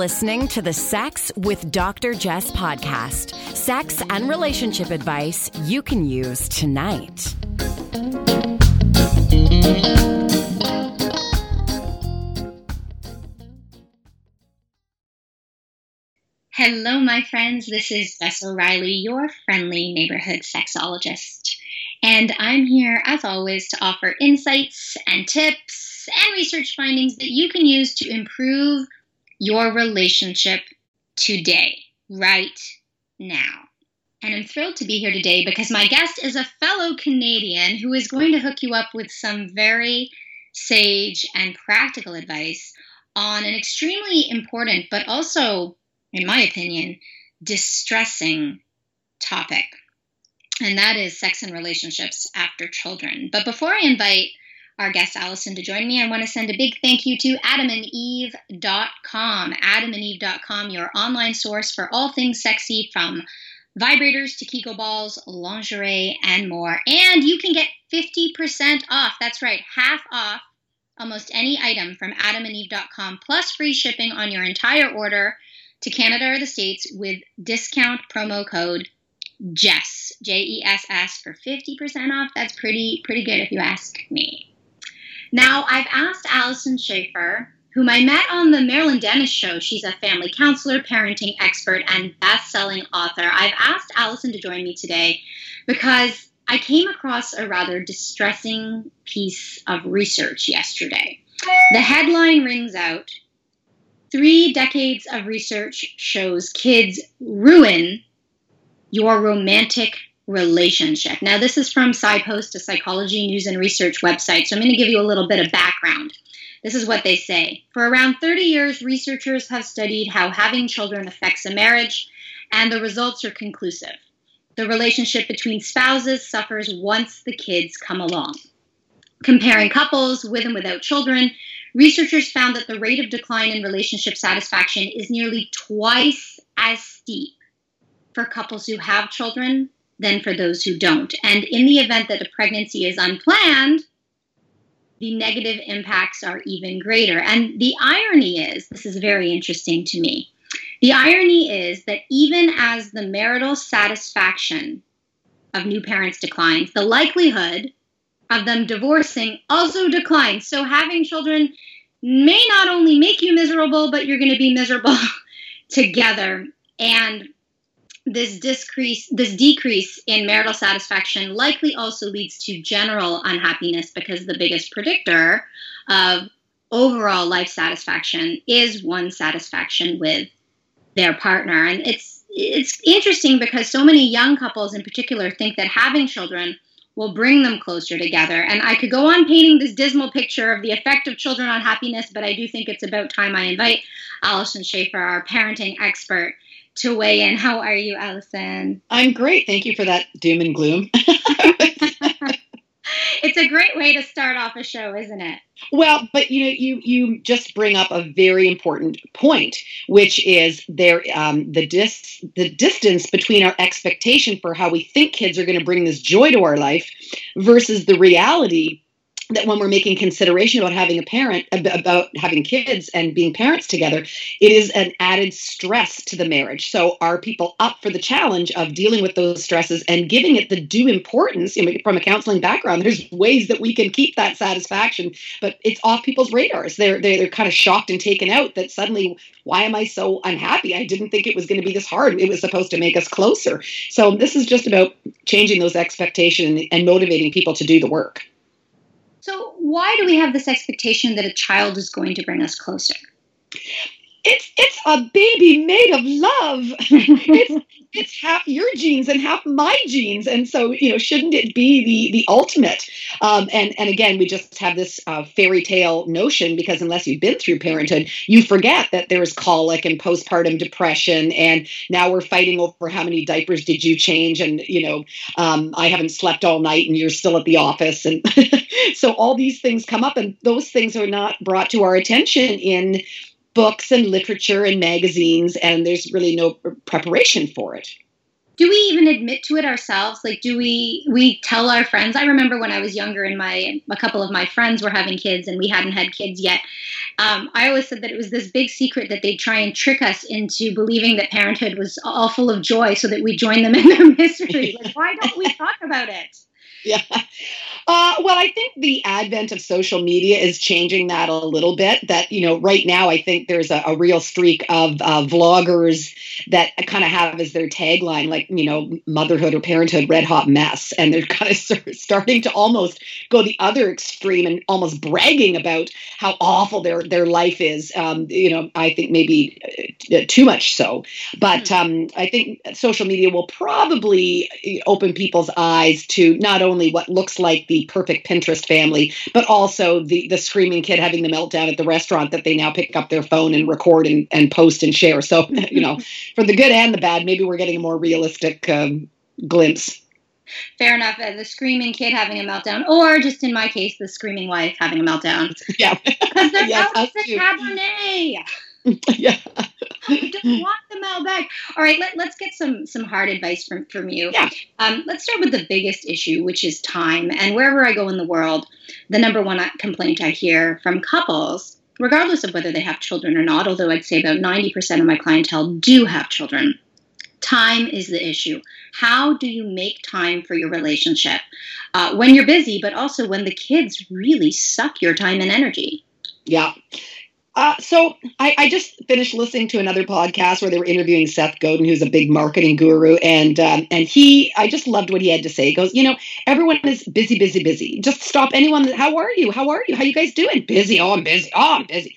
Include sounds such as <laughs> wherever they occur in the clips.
listening to the Sex with Dr. Jess podcast sex and relationship advice you can use tonight. Hello, my friends. This is Jess O'Reilly, your friendly neighborhood sexologist. And I'm here, as always, to offer insights and tips and research findings that you can use to improve your relationship today, right now. And I'm thrilled to be here today because my guest is a fellow Canadian who is going to hook you up with some very sage and practical advice on an extremely important, but also, in my opinion, distressing topic. And that is sex and relationships after children. But before I invite our guest Alyson to join me, I want to send a big thank you to adamandeve.com. Adamandeve.com, your online source for all things sexy from vibrators to Kegel balls, lingerie, and more. And you can get 50% off. That's right, half off almost any item from adamandeve.com plus free shipping on your entire order to Canada or the States with discount promo code Jess, J E S S for 50% off. That's pretty pretty good if you ask me. Now, I've asked Alyson Schafer, whom I met on the Marilyn Denis show. She's a family counselor, parenting expert, and best selling author. I've asked Alyson to join me today because I came across a rather distressing piece of research yesterday. The headline rings out Three decades of research shows kids ruin your romantic relationship. Now, this is from PsyPost, a psychology news and research website, so I'm going to give you a little bit of background. This is what they say. For around 30 years, researchers have studied how having children affects a marriage, and the results are conclusive. The relationship between spouses suffers once the kids come along. Comparing couples with and without children, researchers found that the rate of decline in relationship satisfaction is nearly twice as steep for couples who have children than for those who don't. And in the event that a pregnancy is unplanned, the negative impacts are even greater. And the irony is this is very interesting to me. The irony is that even as the marital satisfaction of new parents declines, the likelihood of them divorcing also declines. So having children may not only make you miserable, but you're going to be miserable <laughs> together. And this decrease this decrease in marital satisfaction likely also leads to general unhappiness because the biggest predictor of overall life satisfaction is one satisfaction with their partner. And it's it's interesting because so many young couples in particular think that having children will bring them closer together. And i could go on painting this dismal picture of the effect of children on happiness but i do think it's about time i invite alyson schafer our parenting expert to weigh in. How are you, Alyson? I'm great. Thank you for that doom and gloom. <laughs> it's a great way to start off a show, isn't it? Well, but you know, you you just bring up a very important point, which is there um, the dis the distance between our expectation for how we think kids are going to bring this joy to our life versus the reality that when we're making consideration about having a parent about having kids and being parents together it is an added stress to the marriage. So are people up for the challenge of dealing with those stresses and giving it the due importance? I mean, from a counseling background there's ways that we can keep that satisfaction but it's off people's radars. They're they're, they're kind of shocked and taken out that suddenly why am i so unhappy? I didn't think it was going to be this hard. It was supposed to make us closer. So this is just about changing those expectations and motivating people to do the work why do we have this expectation that a child is going to bring us closer? It's it's a baby made of love. <laughs> it's, it's half your genes and half my genes, and so you know, shouldn't it be the the ultimate? Um, and and again, we just have this uh, fairy tale notion because unless you've been through parenthood, you forget that there's colic and postpartum depression, and now we're fighting over how many diapers did you change, and you know, um, I haven't slept all night, and you're still at the office, and <laughs> so all these things come up, and those things are not brought to our attention in books and literature and magazines, and there's really no preparation for it. do we even admit to it ourselves? Like do we we tell our friends? I remember when i was younger and my a couple of my friends were having kids and we hadn't had kids yet. Um, i always said that it was this big secret that they'd try and trick us into believing that parenthood was all full of joy so that we join them in their <laughs> misery. Like why don't we talk about it <laughs> yeah. Uh, well, I think the advent of social media is changing that a little bit. That, you know, right now, I think there's a, a real streak of uh, vloggers that kind of have as their tagline, like, you know, motherhood or parenthood, red hot mess. And they're <laughs> kind of starting to almost go the other extreme and almost bragging about how awful their, their life is. Um, you know, I think maybe uh, too much so. But hmm. um, I think social media will probably uh, open people's eyes to not only only what looks like the perfect Pinterest family, but also the the screaming kid having the meltdown at the restaurant that they now pick up their phone and record and, and post and share. So, <laughs> you know, for the good and the bad, maybe we're getting a more realistic um, glimpse. Fair enough. Uh, the screaming kid having a meltdown, or just in my case, the screaming wife having a meltdown. <laughs> Yeah, because they're yes, cabernet. <laughs> yeah. I don't want the mail back. All right, let, let's get some some hard advice from, from you. Yeah. Um, let's start with the biggest issue, which is time. And wherever I go in the world, the number one complaint I hear from couples, regardless of whether they have children or not, although I'd say about 90% of my clientele do have children, time is the issue. How do you make time for your relationship uh, when you're busy, but also when the kids really suck your time and energy? Yeah. Uh, so I, I, just finished listening to another podcast where they were interviewing Seth Godin, who's a big marketing guru, and um, and he, I just loved what he had to say. He goes, you know, everyone is busy, busy, busy. Just stop anyone. How are you? How are you? How are you guys doing? Busy. Oh, I'm busy. Oh, I'm busy.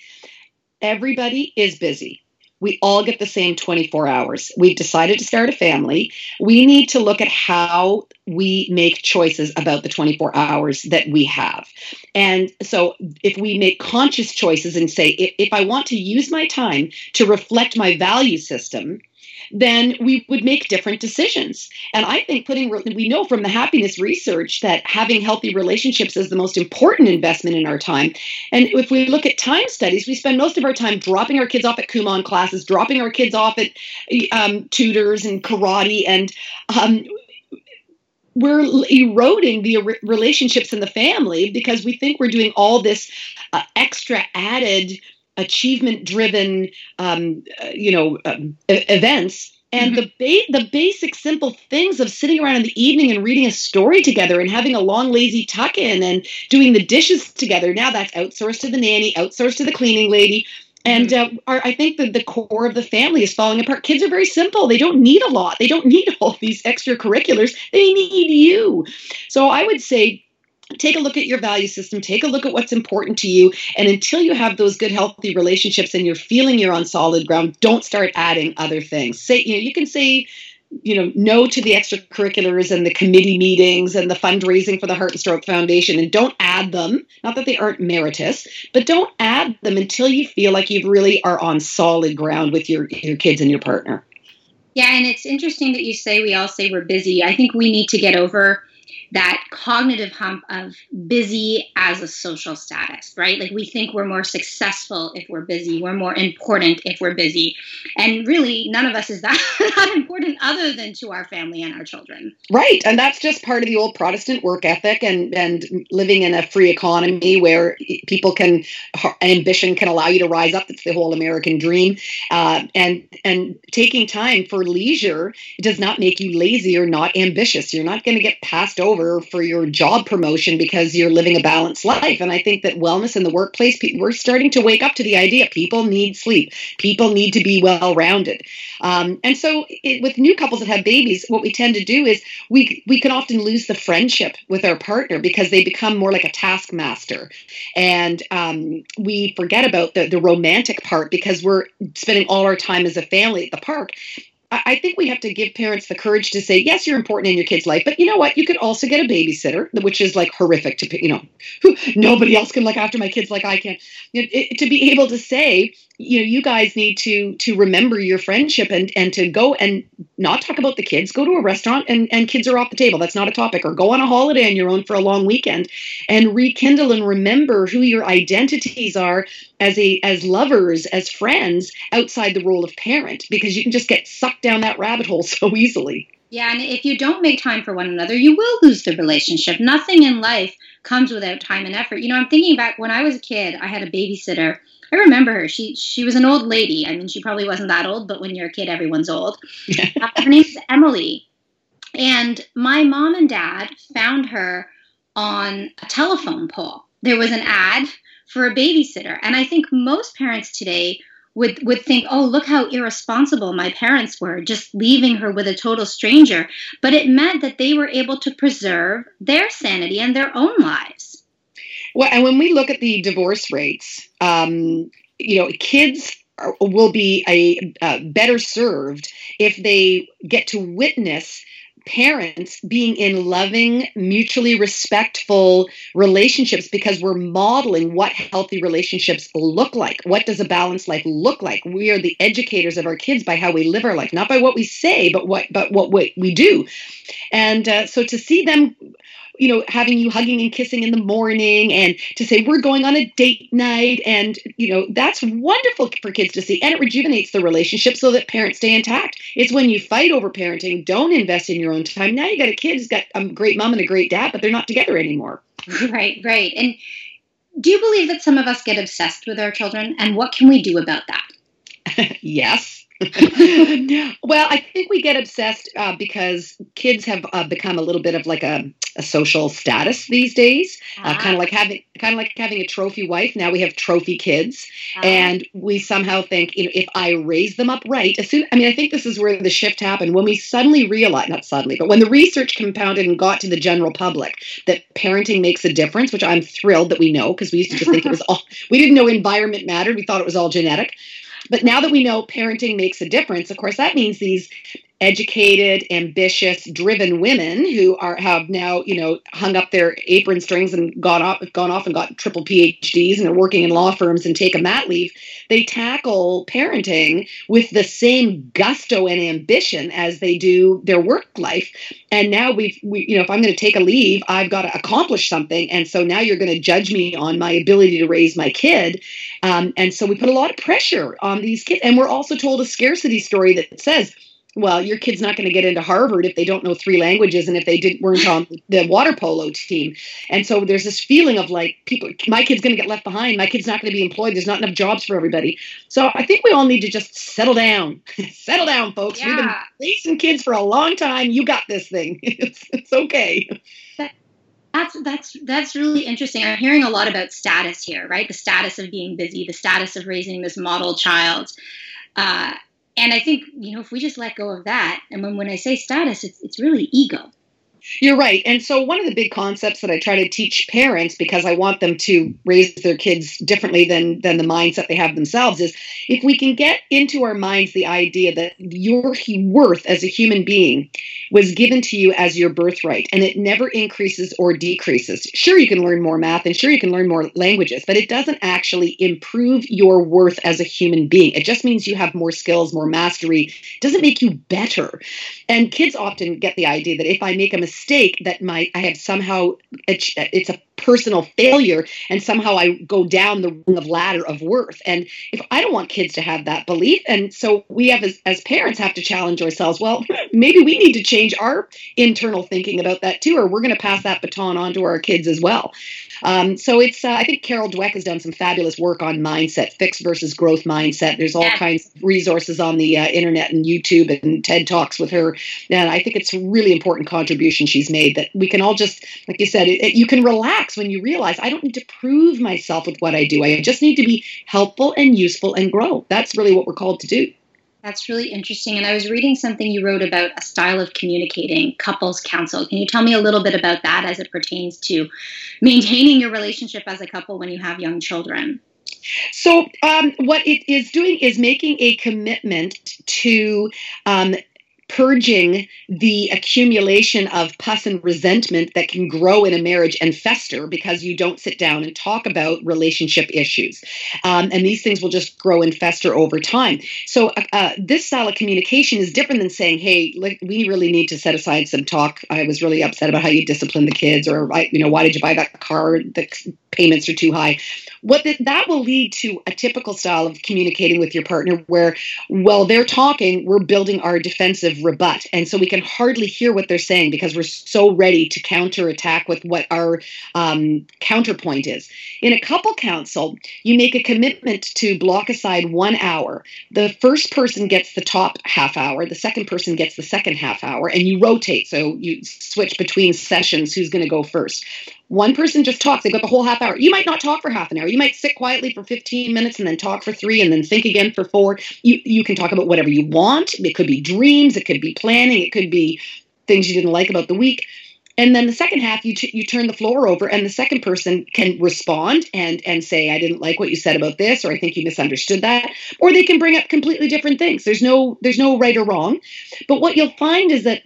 Everybody is busy we all get the same 24 hours. We've decided to start a family. We need to look at how we make choices about the 24 hours that we have. And so, if we make conscious choices and say, if, I want to use my time to reflect my value system, then we would make different decisions. And I think putting, we know from the happiness research that having healthy relationships is the most important investment in our time. And if we look at time studies, we spend most of our time dropping our kids off at Kumon classes, dropping our kids off at um, tutors and karate, and um, we're eroding the relationships in the family because we think we're doing all this uh, extra added achievement driven um, uh, you know um, events and mm-hmm. the ba- the basic simple things of sitting around in the evening and reading a story together and having a long lazy tuck in and doing the dishes together now that's outsourced to the nanny outsourced to the cleaning lady and mm-hmm. uh, our, I think that the core of the family is falling apart. Kids are very simple. They don't need a lot. They don't need <laughs> all these extracurriculars. They need you. So I would say take a look at your value system take a look at what's important to you and until you have those good healthy relationships and you're feeling you're on solid ground don't start adding other things. Say you know you can say you know no to the extracurriculars and the committee meetings and the fundraising for the heart and stroke foundation and don't add them. Not that they aren't meritorious but don't add them until you feel like you really are on solid ground with your your kids and your partner. Yeah and it's interesting that you say we all say we're busy. I think we need to get over that cognitive hump of busy as a social status, right? Like we think we're more successful if we're busy, we're more important if we're busy. And really, none of us is that, <laughs> that important other than to our family and our children. Right. And that's just part of the old Protestant work ethic and, and living in a free economy where people can, ambition can allow you to rise up. It's the whole American dream. Uh, and, and taking time for leisure does not make you lazy or not ambitious. You're not going to get passed over for your job promotion because you're living a balanced life. And I think that wellness in the workplace, we're starting to wake up to the idea people need sleep, people need to be well rounded. Um, and so, it, with new couples that have babies, what we tend to do is we we can often lose the friendship with our partner because they become more like a taskmaster, and um, we forget about the the romantic part because we're spending all our time as a family at the park. I think we have to give parents the courage to say, yes, you're important in your kid's life, but you know what? You could also get a babysitter, which is like horrific to, you know, nobody else can look after my kids like I can. It, it, to be able to say, you know you guys need to to remember your friendship and and to go and not talk about the kids go to a restaurant and and kids are off the table that's not a topic or go on a holiday on your own for a long weekend and rekindle and remember who your identities are as a as lovers as friends outside the role of parent because you can just get sucked down that rabbit hole <laughs> so easily Yeah, and if you don't make time for one another, you will lose the relationship. Nothing in life comes without time and effort. You know, I'm thinking back when I was a kid, I had a babysitter. I remember her. She she was an old lady. I mean, she probably wasn't that old, but when you're a kid, everyone's old. <laughs> uh, her name is Emily, and my mom and dad found her on a telephone pole. There was an ad for a babysitter, and I think most parents today would would think, "Oh, look how irresponsible my parents were, just leaving her with a total stranger." But it meant that they were able to preserve their sanity and their own lives. Well, and when we look at the divorce rates, um, you know, kids are, will be a uh, better served if they get to witness parents being in loving, mutually respectful relationships because we're modeling what healthy relationships look like. What does a balanced life look like? We are the educators of our kids by how we live our life, not by what we say, but what but what we, we do. And uh, so to see them you know, having you hugging and kissing in the morning and to say we're going on a date night. And, you know, that's wonderful for kids to see. And it rejuvenates the relationship so that parents stay intact. It's when you fight over parenting, don't invest in your own time. Now you got a kid who's got a great mom and a great dad, but they're not together anymore. Right, right. And do you believe that some of us get obsessed with our children? And what can we do about that? <laughs> yes. <laughs> well, I think we get obsessed uh, because kids have uh, become a little bit of like a, a social status these days. Uh, uh-huh. kind of like having kind of like having a trophy wife. Now we have trophy kids, uh-huh. and we somehow think you know if I raise them up right, as soon I mean I think this is where the shift happened when we suddenly realized not suddenly, but when the research compounded and got to the general public that parenting makes a difference, which I'm thrilled that we know because we used to just think it was <laughs> all we didn't know environment mattered. We thought it was all genetic. But now that we know parenting makes a difference, of course, that means these educated, ambitious, driven women who are have now, you know, hung up their apron strings and gone off gone off and got triple PhDs and are working in law firms and take a mat leave, they tackle parenting with the same gusto and ambition as they do their work life. And now we've we, you know, if I'm going to take a leave, I've got to accomplish something. And so now you're going to judge me on my ability to raise my kid. Um, and so we put a lot of pressure on these kids. And we're also told a scarcity story that says well, your kid's not going to get into Harvard if they don't know three languages and if they didn't weren't on the water polo team. And so there's this feeling of like people, my kid's going to get left behind. My kid's not going to be employed. There's not enough jobs for everybody. So I think we all need to just settle down, <laughs> settle down, folks. Yeah. We've been raising kids for a long time. You got this thing. <laughs> it's, it's okay. That's that's that's really interesting. I'm hearing a lot about status here, right? The status of being busy, the status of raising this model child. Uh, and I think, you know, if we just let go of that, and when, when I say status, it's, it's really ego. You're right. And so, one of the big concepts that I try to teach parents, because I want them to raise their kids differently than, than the mindset they have themselves, is if we can get into our minds the idea that your worth as a human being was given to you as your birthright and it never increases or decreases. Sure, you can learn more math and sure, you can learn more languages, but it doesn't actually improve your worth as a human being. It just means you have more skills, more mastery. It doesn't make you better. And kids often get the idea that if I make a mistake, mistake that my I have somehow it's, a personal failure and somehow I go down the rung of ladder of worth. And if I don't want kids to have that belief, and so we have as, as parents have to challenge ourselves, well, maybe we need to change our internal thinking about that too, or we're going to pass that baton on to our kids as well. Um, so it's uh, I think Carol Dweck has done some fabulous work on mindset, fixed versus growth mindset. There's all yeah. kinds of resources on the uh, internet and YouTube and TED Talks with her. And I think it's a really important contribution she's made that we can all just, like you said, it, it, you can relax when you realize I don't need to prove myself with what I do. I just need to be helpful and useful and grow. That's really what we're called to do. That's really interesting. And I was reading something you wrote about a style of communicating, couples counsel. Can you tell me a little bit about that as it pertains to maintaining your relationship as a couple when you have young children? So, um, what it is doing is making a commitment to um, purging the accumulation of pus and resentment that can grow in a marriage and fester because you don't sit down and talk about relationship issues. Um, and these things will just grow and fester over time. So, uh, uh, this style of communication is different than saying, hey, we really need to set aside some talk. I was really upset about how you disciplined the kids, or, you know, why did you buy that car? The payments are too high. What that will lead to a typical style of communicating with your partner where, while they're talking, we're building our defensive rebut. And so we can hardly hear what they're saying because we're so ready to counterattack with what our um, counterpoint is. In a couple counsel, you make a commitment to block aside one hour. The first person gets the top half hour, the second person gets the second half hour, and you rotate. So you switch between sessions who's going to go first. One person just talks, they've got the whole half hour. You might not talk for half an hour. You might sit quietly for 15 minutes and then talk for three and then think again for four. You, you can talk about whatever you want. It could be dreams, it could be planning, it could be things you didn't like about the week. And then the second half, you, t- you turn the floor over, and the second person can respond and and say, "I didn't like what you said about this," or "I think you misunderstood that," or they can bring up completely different things. There's no there's no right or wrong, but what you'll find is that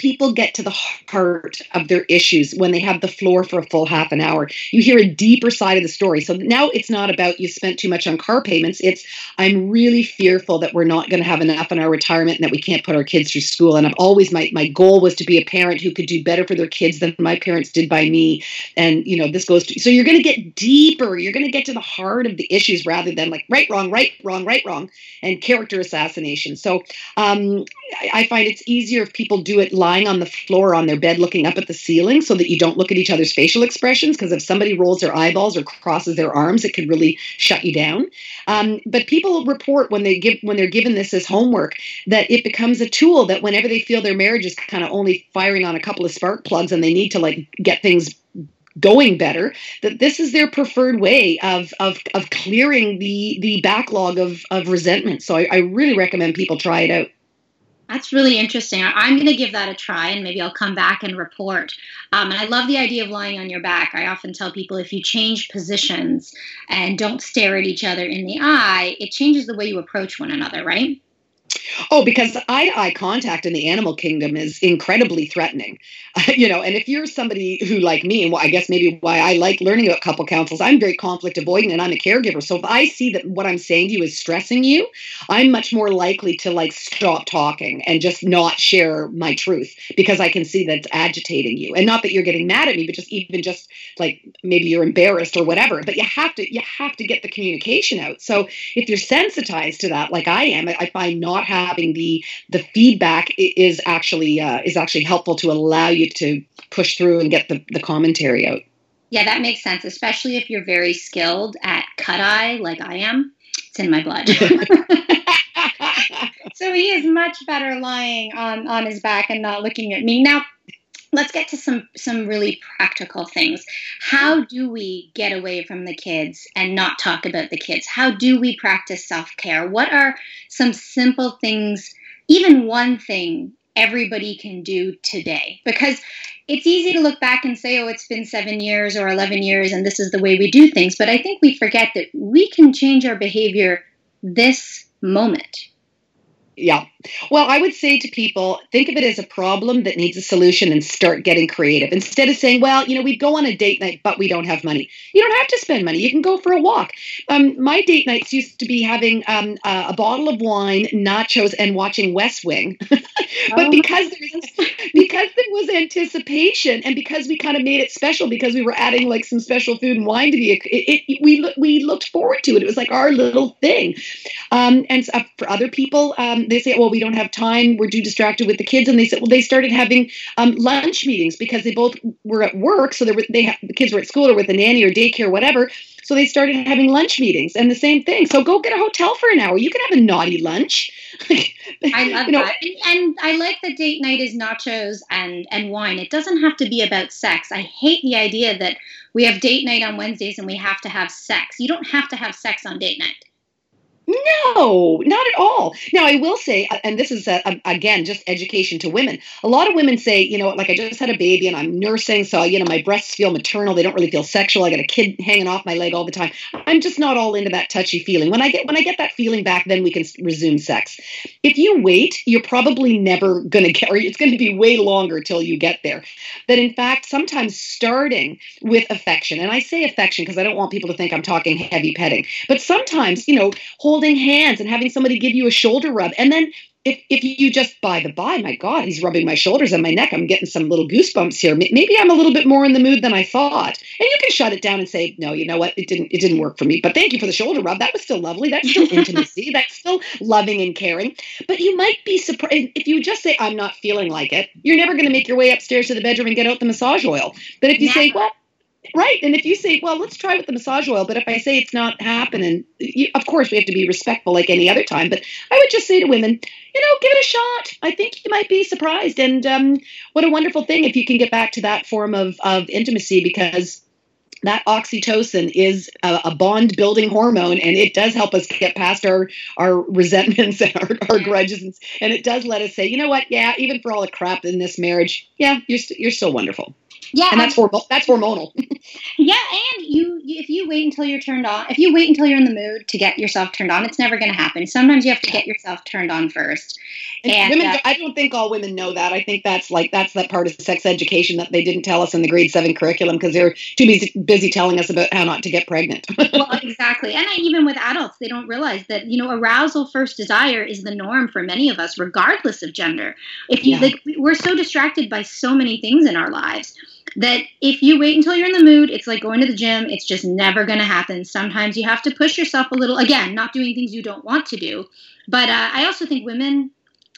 people get to the heart of their issues when they have the floor for a full half an hour. You hear a deeper side of the story. So now it's not about you spent too much on car payments. It's I'm really fearful that we're not going to have enough in our retirement and that we can't put our kids through school. And I've always my my goal was to be a parent who could do better for their kids than my parents did by me. And you know this goes to so you're going to get deeper. You're going to get to the heart of the issues rather than like right wrong right wrong right wrong and character assassination. So um, I, I find it's easier if people do it live lying on the floor on their bed looking up at the ceiling so that you don't look at each other's facial expressions because if somebody rolls their eyeballs or crosses their arms it could really shut you down. Um, but people report when they give when they're given this as homework that it becomes a tool that whenever they feel their marriage is kind of only firing on a couple of spark plugs and they need to like get things going better that this is their preferred way of of, of clearing the the backlog of of resentment. So I, I really recommend people try it out that's really interesting. I'm going to give that a try and maybe I'll come back and report. Um, and I love the idea of lying on your back. I often tell people if you change positions and don't stare at each other in the eye, it changes the way you approach one another, right? Oh, because eye to eye contact in the animal kingdom is incredibly threatening. <laughs> you know, and if you're somebody who, like me, and I guess maybe why I like learning about couple counsels, I'm very conflict avoidant and I'm a caregiver. So if I see that what I'm saying to you is stressing you, I'm much more likely to like stop talking and just not share my truth because I can see that it's agitating you. And not that you're getting mad at me, but just even just like maybe you're embarrassed or whatever. But you have to you have to get the communication out. So if you're sensitized to that, like I am, I find not having the the feedback is actually uh, is actually helpful to allow you to push through and get the, the commentary out. Yeah, that makes sense, especially if you're very skilled at cut eye like I am. It's in my blood. <laughs> <laughs> so he is much better lying on, on his back and not looking at me. Now, let's get to some some really practical things. How do we get away from the kids and not talk about the kids? How do we practice self-care? What are some simple things even one thing everybody can do today? Because it's easy to look back and say oh it's been 7 years or 11 years and this is the way we do things. But i think we forget that we can change our behavior this moment. Yeah. Well, I would say to people, think of it as a problem that needs a solution and start getting creative. Instead of saying, well, you know, we go on a date night, but we don't have money. You don't have to spend money. You can go for a walk. Um, my date nights used to be having um, uh, a bottle of wine, nachos, and watching West Wing. <laughs> but oh. because there was, because there was anticipation and because we kind of made it special because we were adding like some special food and wine to the it, it we we looked forward to it. It was like our little thing. Um, and uh, for other people, um, they say, well, we don't have time. We're too distracted with the kids. And they said, well, they started having um, lunch meetings because they both were at work. So they were, they ha- the kids were at school or with a nanny or daycare, whatever. So they started having lunch meetings and the same thing. So go get a hotel for an hour. You can have a naughty lunch. <laughs> I love you know, that. And, and I like that date night is nachos and, and wine. It doesn't have to be about sex. I hate the idea that we have date night on Wednesdays and we have to have sex. You don't have to have sex on date night. No, not at all. Now, I will say, and this is a, a, again just education to women. A lot of women say, you know, like I just had a baby and I'm nursing, so you know my breasts feel maternal. They don't really feel sexual. I got a kid hanging off my leg all the time. I'm just not all into that touchy feeling. When I get when I get that feeling back, then we can resume sex. If you wait, you're probably never going to get, or it's going to be way longer till you get there. That in fact, sometimes starting with affection, and I say affection because I don't want people to think I'm talking heavy petting, but sometimes you know hold holding hands and having somebody give you a shoulder rub and then if, if you just by the by, my God, he's rubbing my shoulders and my neck. I'm getting some little goosebumps here. Maybe I'm a little bit more in the mood than I thought. And you can shut it down and say, no, you know what? It didn't it didn't work for me. But thank you for the shoulder rub. That was still lovely. That's still <laughs> intimacy. That's still loving and caring. But you might be surprised if you just say, I'm not feeling like it. You're never going to make your way upstairs to the bedroom and get out the massage oil. But if you never. say, well, Right. And if you say, well, let's try with the massage oil, but if I say it's not happening, you, of course, we have to be respectful like any other time. But I would just say to women, you know, give it a shot. I think you might be surprised. And um, what a wonderful thing if you can get back to that form of, of intimacy because that oxytocin is a, a, bond building hormone and it does help us get past our our resentments and our, our grudges and, and, it does let us say you know what yeah even for all the crap in this marriage yeah you're, st- you're still wonderful yeah, and that's hormonal. That's hormonal. <laughs> yeah, and you, if you wait until you're turned on, if you wait until you're in the mood to get yourself turned on, it's never going to happen. Sometimes you have to get yourself turned on first. And, and women, uh, I don't think all women know that. I think that's like that's that part of sex education that they didn't tell us in the grade seven curriculum because they're too busy, busy telling us about how not to get pregnant. <laughs> well, exactly, and I, even with adults, they don't realize that you know arousal first desire is the norm for many of us, regardless of gender. If you yeah. like, we're so distracted by so many things in our lives that if you wait until you're in the mood, it's like going to the gym. It's just never going to happen. Sometimes you have to push yourself a little. Again, not doing things you don't want to do. But uh, I also think women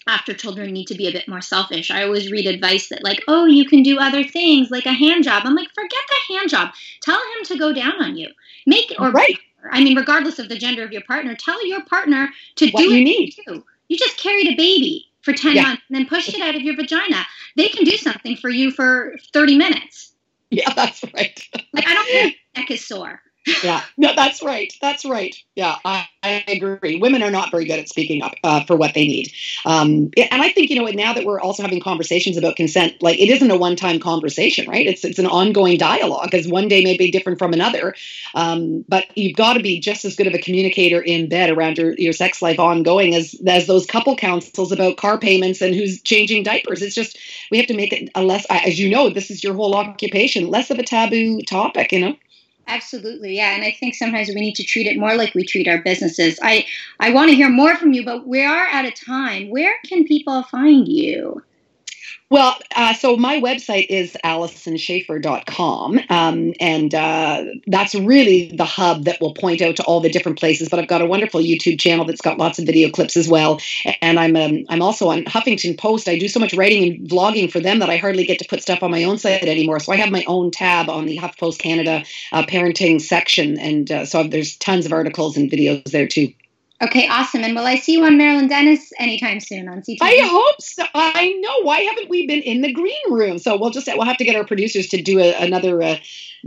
after children need to be a bit more selfish. I always read advice that, like, oh, you can do other things like a hand job. I'm like, forget the hand job. Tell him to go down on you. Make it or right. I mean, regardless of the gender of your partner, tell your partner to what do you need. Too. You just carried a baby for 10 yeah. months and then pushed it out of your vagina. They can do something for you for 30 minutes. Yeah, that's right. like, I don't think neck is sore yeah, no, that's right. That's right. Yeah, I, I agree. Women are not very good at speaking up uh, for what they need. Um, and I think you know now that we're also having conversations about consent, like it isn't a one-time conversation, right? It's it's an ongoing dialogue because one day may be different from another. Um, but you've got to be just as good of a communicator in bed around your, your sex life ongoing as as those couple counsels about car payments and who's changing diapers. It's just we have to make it a less, as you know, this is your whole occupation, less of a taboo topic. You know. Absolutely, yeah, and I think sometimes we need to treat it more like we treat our businesses. I I want to hear more from you, but we are at a time. Where can people find you? Well, uh, so my website is alysonschafer.com, um, and uh, that's really the hub that will point out to all the different places. But I've got a wonderful YouTube channel that's got lots of video clips as well, and I'm um, I'm also on Huffington Post. I do so much writing and vlogging for them that I hardly get to put stuff on my own site anymore. So I have my own tab on the HuffPost Canada uh, parenting section, and uh, so there's tons of articles and videos there too. Okay, awesome. And will I see you on Marilyn Denis anytime soon on CTV? I hope so. I know. Why haven't we been in the green room? So we'll just we'll have to get our producers to do a, another uh,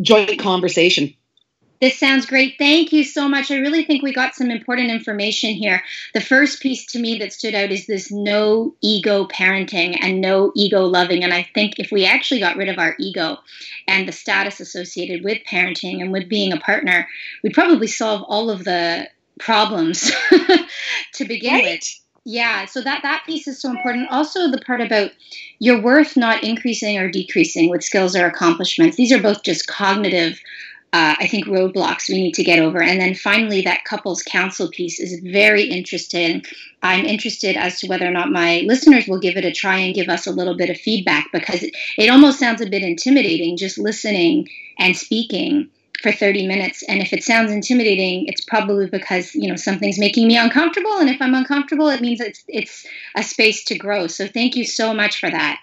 joint conversation. This sounds great. Thank you so much. I really think we got some important information here. The first piece to me that stood out is this no ego parenting and no ego loving. And I think if we actually got rid of our ego and the status associated with parenting and with being a partner, we'd probably solve all of the problems <laughs> to begin right. with yeah so that that piece is so important. Also the part about your worth not increasing or decreasing with skills or accomplishments. These are both just cognitive uh, i think roadblocks we need to get over. And then finally that couples counsel piece is very interesting. I'm interested as to whether or not my listeners will give it a try and give us a little bit of feedback because it, it almost sounds a bit intimidating just listening and speaking for 30 minutes and if it sounds intimidating it's probably because you know something's making me uncomfortable and if i'm uncomfortable it means it's it's a space to grow so thank you so much for that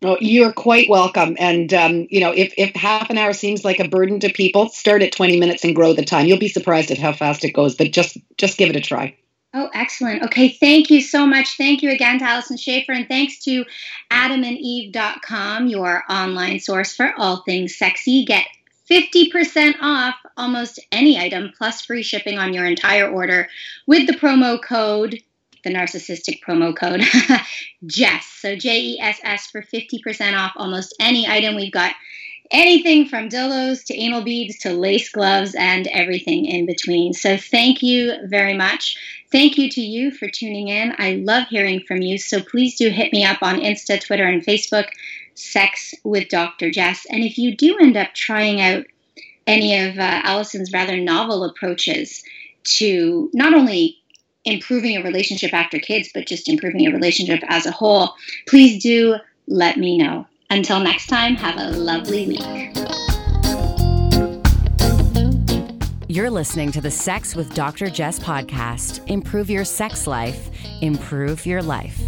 Oh, you're quite welcome. And um, you know, if, if half an hour seems like a burden to people, start at 20 minutes and grow the time. You'll be surprised at how fast it goes, but just just give it a try. Oh, excellent. Okay, thank you so much. Thank you again to Alyson Schafer, and thanks to adamandeve.com, your online source for all things sexy. Get 50% off almost any item plus free shipping on your entire order with the promo code the narcissistic promo code <laughs> Jess. So J E S S for 50% off almost any item. We've got anything from dildos to anal beads to lace gloves and everything in between. So thank you very much. Thank you to you for tuning in. I love hearing from you. So please do hit me up on Insta, Twitter, and Facebook. Sex with Dr. Jess. And if you do end up trying out any of uh, Alyson's rather novel approaches to not only improving a relationship after kids, but just improving a relationship as a whole, please do let me know. Until next time, have a lovely week. You're listening to the Sex with Dr. Jess podcast. Improve your sex life, improve your life.